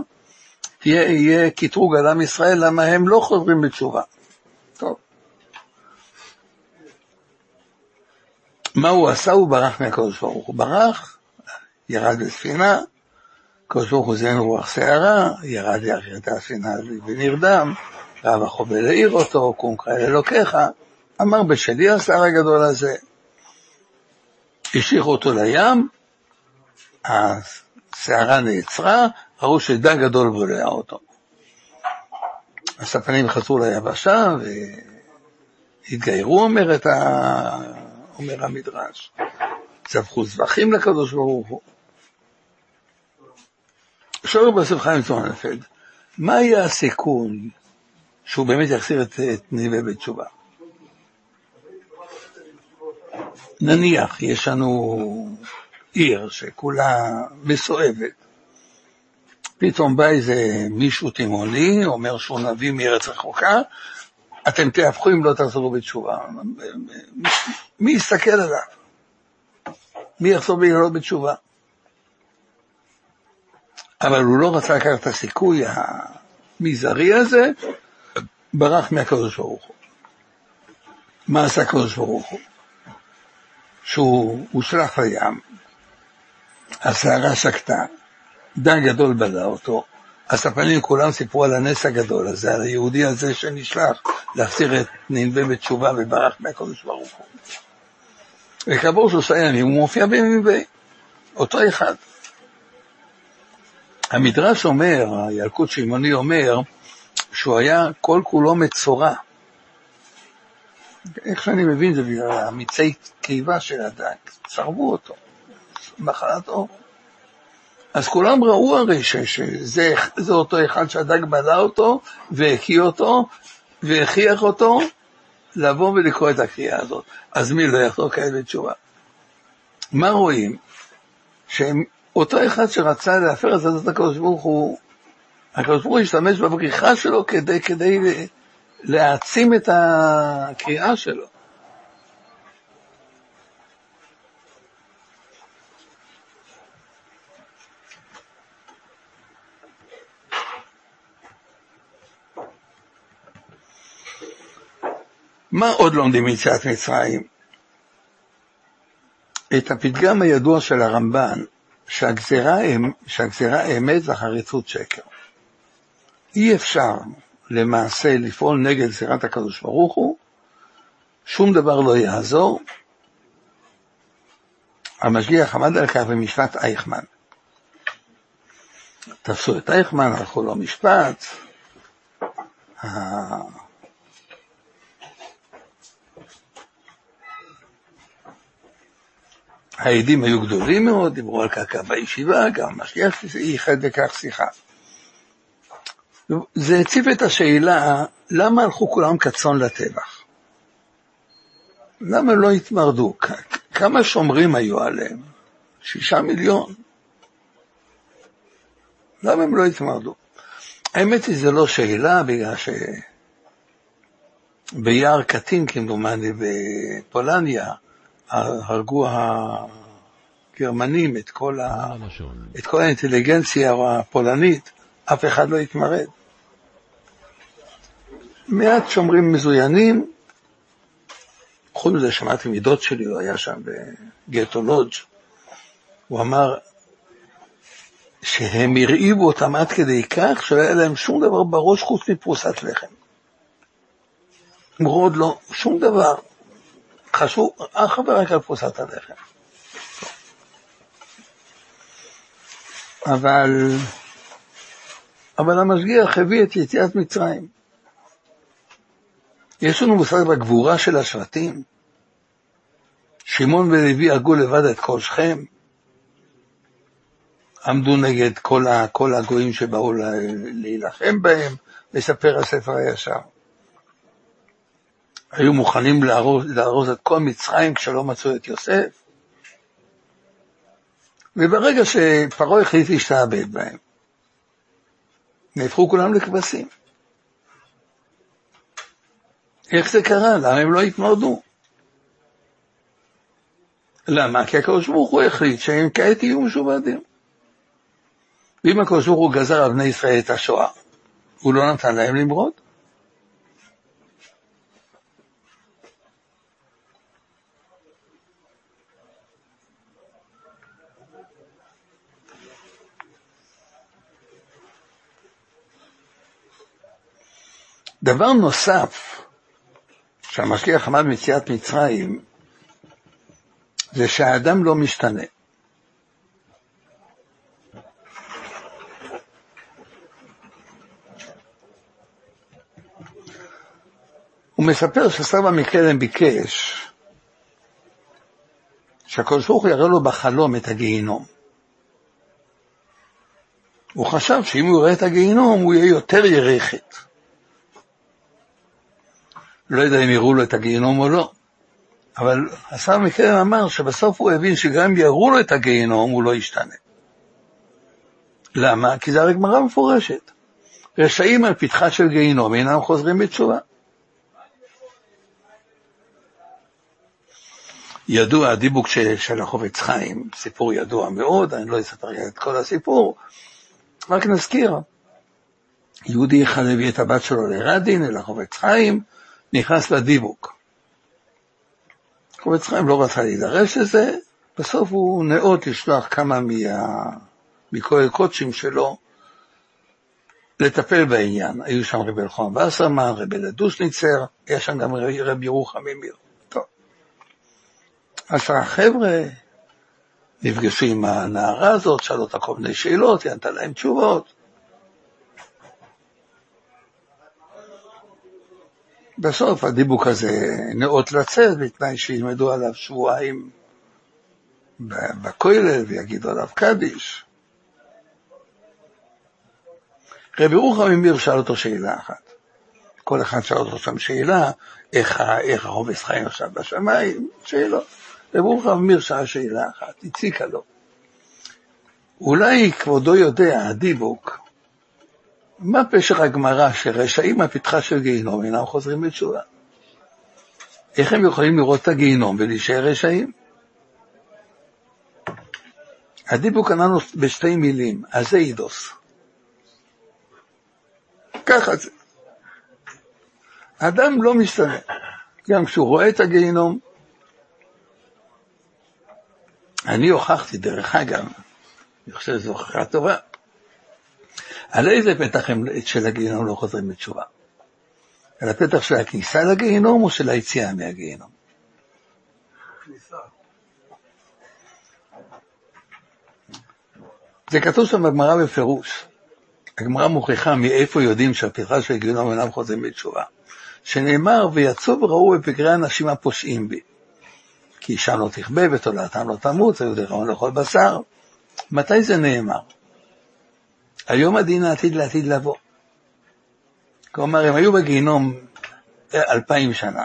יהיה, קטרוג על עם ישראל למה הם לא חוזרים בתשובה. טוב. מה הוא עשה? הוא ברח מהקדוש ברוך הוא. ברח, ירד בספינה, הקדוש ברוך הוא זיין רוח שערה, ירד ירדה הספינה ונרדם, רב החובל העיר אותו, קום קרא אלוקיך, אמר בשלי השר הגדול הזה, השליכו אותו לים, הסערה נעצרה, ראו שדג גדול בולע אותו. הספנים חזרו ליבשה והתגיירו, אומר, ה... אומר המדרש. צווחו זבחים לקדוש ברוך הוא. שואל בסוף חיים צורנפלד, מה יהיה הסיכון שהוא באמת יחזיר את, את ניבי בתשובה? נניח יש לנו עיר שכולה מסואבת, פתאום בא איזה מישהו תימוני, אומר שהוא נביא מארץ רחוקה, אתם תהפכו אם לא תחזרו בתשובה. מי יסתכל עליו? מי יחזור בגללו בתשובה? אבל הוא לא רצה לקחת את הסיכוי המזערי הזה, ברח מהקדוש ברוך הוא. מה עשה הקדוש ברוך הוא? שהוא הושלך לים, הסערה שקטה, דן גדול בלע אותו, הספנים כולם סיפרו על הנס הגדול הזה, על היהודי הזה שנשלח להחזיר את ננבה בתשובה וברח מהקדוש ברוך הוא. וכעבור שלושה ימים הוא מופיע בננבה, אותו אחד. המדרש אומר, הילקוט שמעוני אומר, שהוא היה כל כולו מצורע. איך שאני מבין זה בגלל המיצי קיבה של הדג, צרבו אותו, מחלת אור. אז כולם ראו הרי שזה אותו אחד שהדג בלע אותו והקיא אותו והכריח אותו לבוא ולקרוא את הקריאה הזאת. אז מי לא יחזור כעת בתשובה? מה רואים? שאותו אחד שרצה להפר את זאת הקדוש ברוך הוא, הקדוש ברוך הוא השתמש בבריחה שלו כדי, כדי להעצים את הקריאה שלו. מה עוד לומדים מיציאת מצרים? את הפתגם הידוע של הרמב"ן, שהגזירה, שהגזירה אמת והחריצות שקר. אי אפשר למעשה לפעול נגד גזירת הקדוש ברוך הוא, שום דבר לא יעזור. המשגיח עמד על כך במשפט אייכמן. תפסו את אייכמן, הלכו לו משפט, העדים היו גדולים מאוד, דיברו על קרקע בישיבה, גם המשגיח ייחד בכך שיחה. זה הציב את השאלה, למה הלכו כולם כצאן לטבח? למה לא התמרדו? כמה שומרים היו עליהם? שישה מיליון. למה הם לא התמרדו? האמת היא, זו לא שאלה, בגלל ביער קטין כמדומני בפולניה, הרגו הגרמנים את כל, ה... את כל האינטליגנציה הפולנית, אף אחד לא התמרד. מעט שומרים מזוינים, חוץ מזה שמעתי מדוד שלי, הוא היה שם בגטו לודג', הוא אמר שהם הרעיבו אותם עד כדי כך שלא היה להם שום דבר בראש חוץ מפרוסת לחם. אמרו עוד לא, שום דבר. חשבו אך ורק על פרוסת הלחם. אבל, אבל המשגיח הביא את יציאת מצרים. יש לנו מושג בגבורה של השבטים. שמעון ולוי הרגו לבד את כל שכם. עמדו נגד כל, ה, כל הגויים שבאו להילחם בהם, מספר הספר הישר. היו מוכנים לארוז, את כל מצרים כשלא מצאו את יוסף. וברגע שפרעה החליט להשתעבד בהם, נהפכו כולם לכבשים. איך זה קרה? למה הם לא התמרדו? למה? כי הקדוש ברוך הוא החליט שהם כעת יהיו משועבדים. ואם הקדוש ברוך הוא גזר על בני ישראל את השואה, הוא לא נתן להם למרוד? דבר נוסף שהמשגיח אמר במציאת מצרים, זה שהאדם לא משתנה. הוא מספר שסבא מקלם ביקש שהקדוש ברוך הוא יראה לו בחלום את הגיהינום. הוא חשב שאם הוא יראה את הגיהינום הוא יהיה יותר ירחת. לא יודע אם יראו לו את הגיהינום או לא, אבל השר מקרן אמר שבסוף הוא הבין שגם אם יראו לו את הגיהינום הוא לא ישתנה. למה? כי זה הרי גמרא מפורשת. רשעים על פתחה של גיהינום אינם חוזרים בתשובה. ידוע הדיבוק של החובץ חיים, סיפור ידוע מאוד, אני לא אספר את כל הסיפור, רק נזכיר. יהודי אחד הביא את הבת שלו לרדין, אל החובץ חיים, נכנס לדיבוק. חובץ חיים לא רצה להידרש לזה, בסוף הוא נאות לשלוח כמה מה... מכל הקודשים שלו לטפל בעניין. היו שם רבי אלחון וסרמן, רבי לדושניצר, היה שם גם רבי ירוחם ממיר. טוב. עשרה חבר'ה נפגשו עם הנערה הזאת, שאלו אותה כל מיני שאלות, היא ענתה להם תשובות. בסוף הדיבוק הזה נאות לצאת בתנאי שילמדו עליו שבועיים בכולל ויגידו עליו קדיש. רבי רוחם ממיר שאל אותו שאלה אחת. כל אחד שאל אותו שם שאלה, איך, איך החובס חיים עכשיו בשמיים, שאלות. רבי רוחם ממיר שאל שאלה אחת, הציקה לו. אולי כבודו יודע, הדיבוק, מה פשר הגמרא שרשעים מהפתחה של גיהינום אינם חוזרים בתשובה? איך הם יכולים לראות את הגיהינום ולהישאר רשעים? הדיבוק עננו בשתי מילים, הזיידוס. ככה זה. האדם לא משתנה. גם כשהוא רואה את הגיהינום, אני הוכחתי, דרך אגב, אני חושב שזו הוכחה טובה, על איזה פתח הם של הגיהינום לא חוזרים בתשובה? על הפתח של הכניסה לגיהינום או של היציאה מהגיהינום? זה כתוב שם בגמרא בפירוש. הגמרא מוכיחה מאיפה יודעים שהפתחה של הגיהינום אינם חוזרים בתשובה. שנאמר, ויצאו וראו בפגרי אנשים הפושעים בי. כי אישה לא תכבה ותולעתם לא תמות, היו דרעון לאכול בשר. מתי זה נאמר? היום הדין העתיד לעתיד לבוא. כלומר, הם היו בגיהינום אלפיים שנה.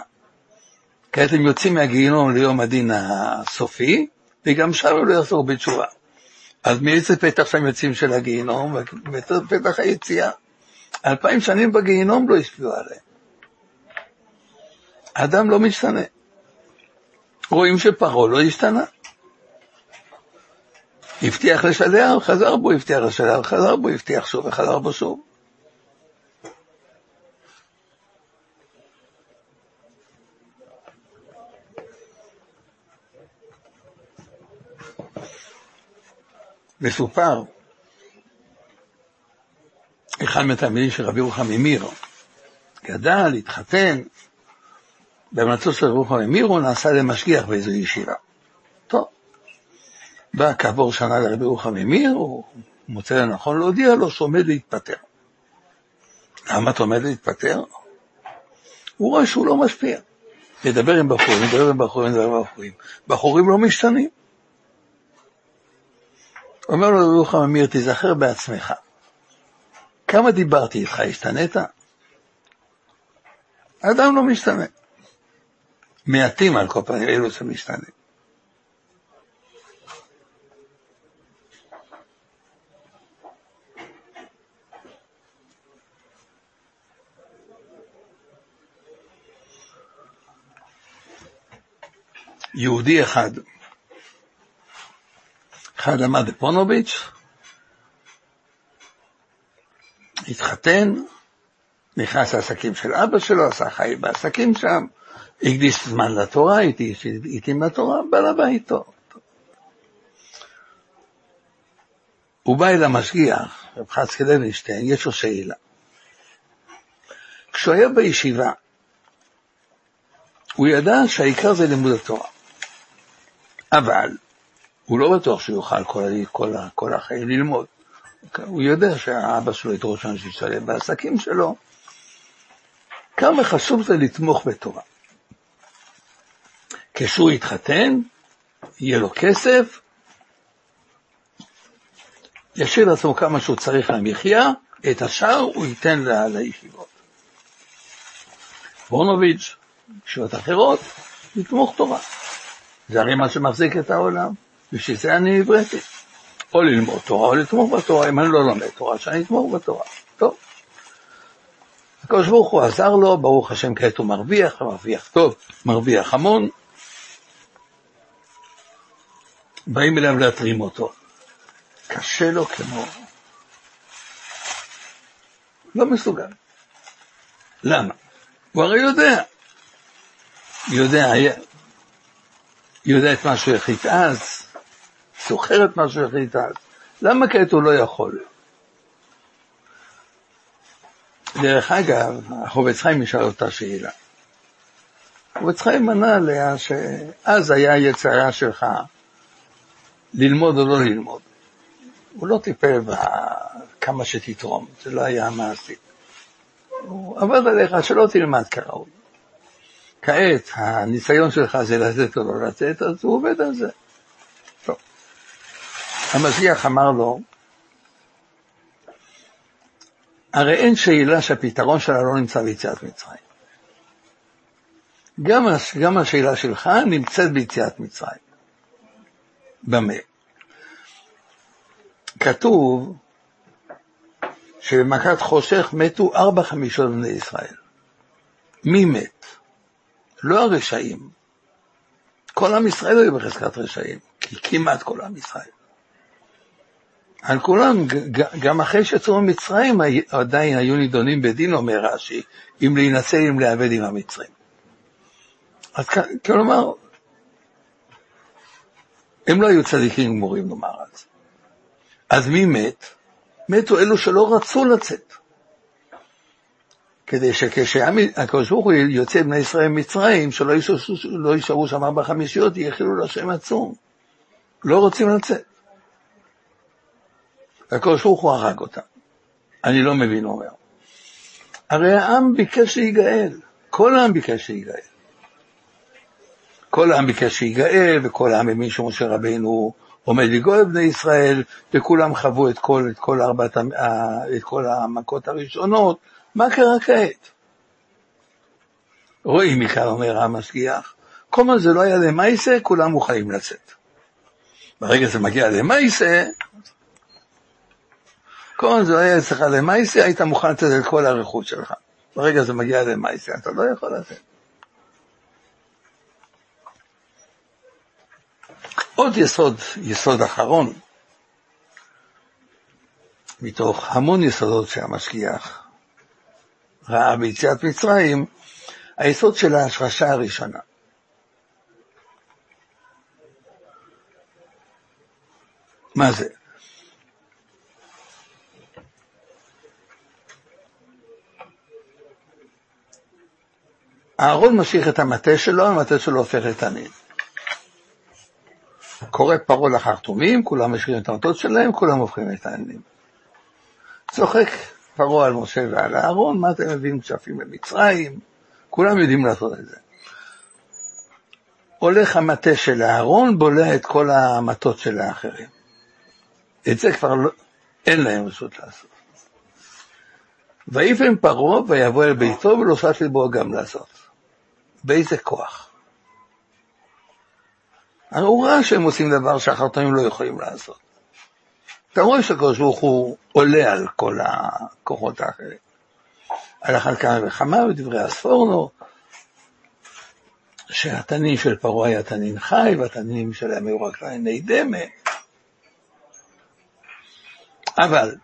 כעת הם יוצאים מהגיהינום ליום הדין הסופי, וגם שם הם לא יחזרו בתשובה. אז מאיזה פתח שהם יוצאים של הגיהינום? פתח היציאה. אלפיים שנים בגיהינום לא השפיעו עליהם. האדם לא משתנה. רואים שפרעה לא השתנה. הבטיח לשלח, חזר בו, הבטיח לשלח, חזר בו, הבטיח שוב וחזר בו שוב. מסופר, אחד מהתלמידים של רבי רוחם ממיר, גדל, התחתן, בהמלצות של רבי רוחם ממיר הוא נעשה למשגיח באיזו ישיבה. בא כעבור שנה לרבי רוחם ממיר, הוא מוצא לנכון להודיע לו שעומד להתפטר. למה אתה עומד להתפטר? הוא רואה שהוא לא משפיע. מדבר עם בחורים, מדבר עם בחורים, מדבר עם בחורים. בחורים לא משתנים. אומר לו רבי רוחם אמיר, תיזכר בעצמך. כמה דיברתי איתך, השתנית? האדם לא משתנה. מעטים על כל פנים אלו שמשתנים. יהודי אחד, אחד למד בפונוביץ', התחתן, נכנס לעסקים של אבא שלו, עשה חי בעסקים שם, הקדיש זמן לתורה, התאים לתורה, לבית טוב. הוא בא אל המשגיח, רב חצקי לוינשטיין, יש לו שאלה. כשהוא היה בישיבה, הוא ידע שהעיקר זה לימוד התורה. אבל הוא לא בטוח שהוא יוכל כל, כל, כל החיים ללמוד. הוא יודע שהאבא שלו ידרוש לנו שישלם בעסקים שלו. כמה חשוב זה לתמוך בתורה. כשהוא יתחתן, יהיה לו כסף, ישאיר לעצמו כמה שהוא צריך למחיה, את השאר הוא ייתן לה, לישיבות. בונוביץ', ישיבות אחרות, לתמוך תורה. זה הרי מה שמחזיק את העולם, בשביל זה אני נבראתי. או ללמוד תורה או לתמוך בתורה, אם אני לא לומד תורה, שאני אתמוך בתורה. טוב. הקדוש ברוך הוא עזר לו, ברוך השם כעת הוא מרוויח, מרוויח טוב, מרוויח המון. באים אליו להתרים אותו. קשה לו כמו... לא מסוגל. למה? הוא הרי יודע. יודע, יודע את מה שהוא החליט אז, זוכר את מה שהוא החליט אז. למה כעת הוא לא יכול? דרך אגב, החובץ חיים ישאל אותה שאלה. החובץ חיים ענה עליה שאז היה יצרה שלך ללמוד או לא ללמוד. הוא לא טיפל בכמה שתתרום, זה לא היה מעשי. הוא עבד עליך שלא תלמד כראוי. כעת הניסיון שלך זה לצאת או לא לצאת, אז הוא עובד על זה. טוב. אמר לו, הרי אין שאלה שהפתרון שלה לא נמצא ביציאת מצרים. גם, גם השאלה שלך נמצאת ביציאת מצרים. במה? כתוב שבמכת חושך מתו ארבע חמישות בני ישראל. מי מת? לא הרשעים. כל עם ישראל היו בחזקת רשעים, כי כמעט כל עם ישראל. על כולם, גם אחרי שיצאו ממצרים, עדיין היו נידונים בדין, אומר רש"י, אם להינצל, אם להיאבד עם המצרים. אז כלומר, הם לא היו צדיקים גמורים, נאמר אז. אז מי מת? מתו אלו שלא רצו לצאת. כדי שכשהקדוש ברוך הוא יוצא בני ישראל ממצרים, שלא לא יישארו שם ארבע חמישיות, יחילו לשם עצום. לא רוצים לצאת. הקדוש ברוך הוא הרג אותם. אני לא מבין, הוא אומר. הרי העם ביקש להיגאל, כל העם ביקש להיגאל. כל העם ביקש להיגאל, וכל העם האמין שמשה רבינו עומד לגאול בני ישראל, וכולם חוו את כל, את כל, ארבעת, את כל המכות הראשונות, מה קרה כעת? רואים מכאן, אומר המשגיח, כל מה זה לא היה למעשה, כולם מוכנים לצאת. ברגע שזה מגיע למעשה, כל מה זה לא היה אצלך למעשה, היית מוכן לצאת את כל הרכוש שלך. ברגע שזה מגיע למעשה, אתה לא יכול לצאת. עוד יסוד, יסוד אחרון, מתוך המון יסודות שהמשגיח ראה ביציאת מצרים, היסוד של ההשרשה הראשונה. מה זה? אהרון משאיר את המטה שלו, המטה שלו הופך לתנין. קורא פרעה לחרטומים, כולם משאירים את המטות שלהם, כולם הופכים לתנינים. צוחק פרעה על משה ועל אהרון, מה אתם מביאים כשפים במצרים? כולם יודעים לעשות את זה. הולך המטה של אהרון, בולע את כל המטות של האחרים. את זה כבר לא, אין להם רשות לעשות. ויפן פרעה ויבוא אל ביתו ולא שש לבו גם לעשות. באיזה כוח? הרי הוא ראה שהם עושים דבר שהחרטומים לא יכולים לעשות. אתה רואה שהקדוש ברוך הוא עולה על כל הכוחות האחרים. על אחת כמה וכמה בדברי הספורנו, שהתנין של פרעה היה תנין חי, והתנינים שלהם היו רק תניני דמה. אבל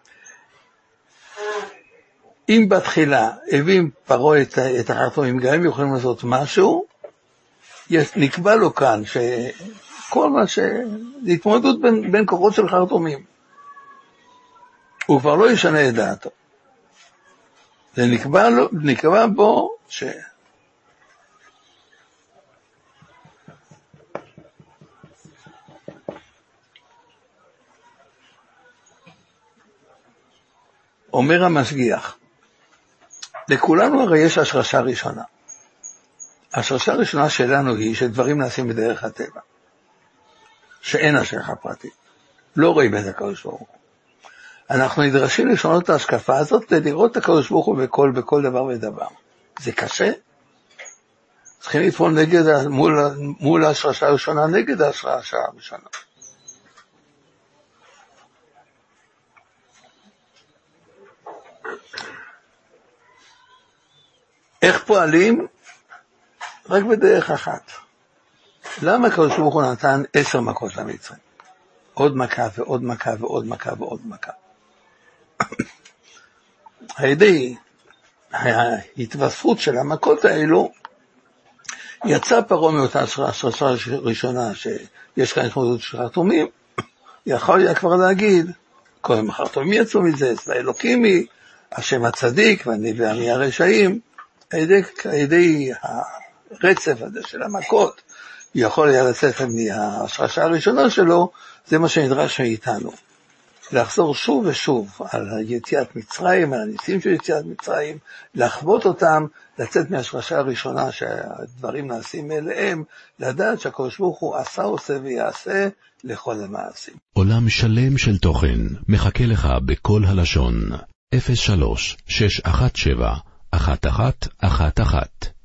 אם בתחילה הביא פרעה את, את החרטומים, גם הם יכולים לעשות משהו, נקבע לו כאן שכל מה ש... זה התמודדות בין, בין כוחות של חרטומים. הוא כבר לא ישנה את דעתו. זה נקבע, לו, נקבע בו ש... אומר המשגיח, לכולנו הרי יש השרשה ראשונה. השרשה הראשונה שלנו היא שדברים נעשים בדרך הטבע, שאין השגחה פרטית, לא רואים את הקדוש ברוך הוא. אנחנו נדרשים לשנות את ההשקפה הזאת כדי לראות את הקדוש ברוך הוא בכל, בכל דבר ודבר. זה קשה? צריכים לפעול נגד, מול, מול השרשה הראשונה, נגד השרשה הראשונה. איך פועלים? רק בדרך אחת. למה הקדוש ברוך הוא נתן עשר מכות למצרים? עוד מכה ועוד מכה ועוד מכה ועוד מכה. על ידי ההתווספות של המכות האלו, יצא פרעה מאותה השרשה הראשונה שיש כאן התמודדות של חרטומים, יכול היה כבר להגיד, כל החרטומים יצאו מזה, צבא אלוקים היא, השם הצדיק והנביא הרשעים, על ידי, ידי הרצף הזה של המכות, יכול היה לצאת מהשרשה הראשונה שלו, זה מה שנדרש מאיתנו. לחזור שוב ושוב על יציאת מצרים, על הניסים של יציאת מצרים, לחוות אותם, לצאת מהשרשה הראשונה שהדברים נעשים מאליהם, לדעת שהקדוש ברוך הוא עשה, עושה ויעשה לכל המעשים.
עולם שלם של תוכן מחכה לך בכל הלשון, 03 617 1111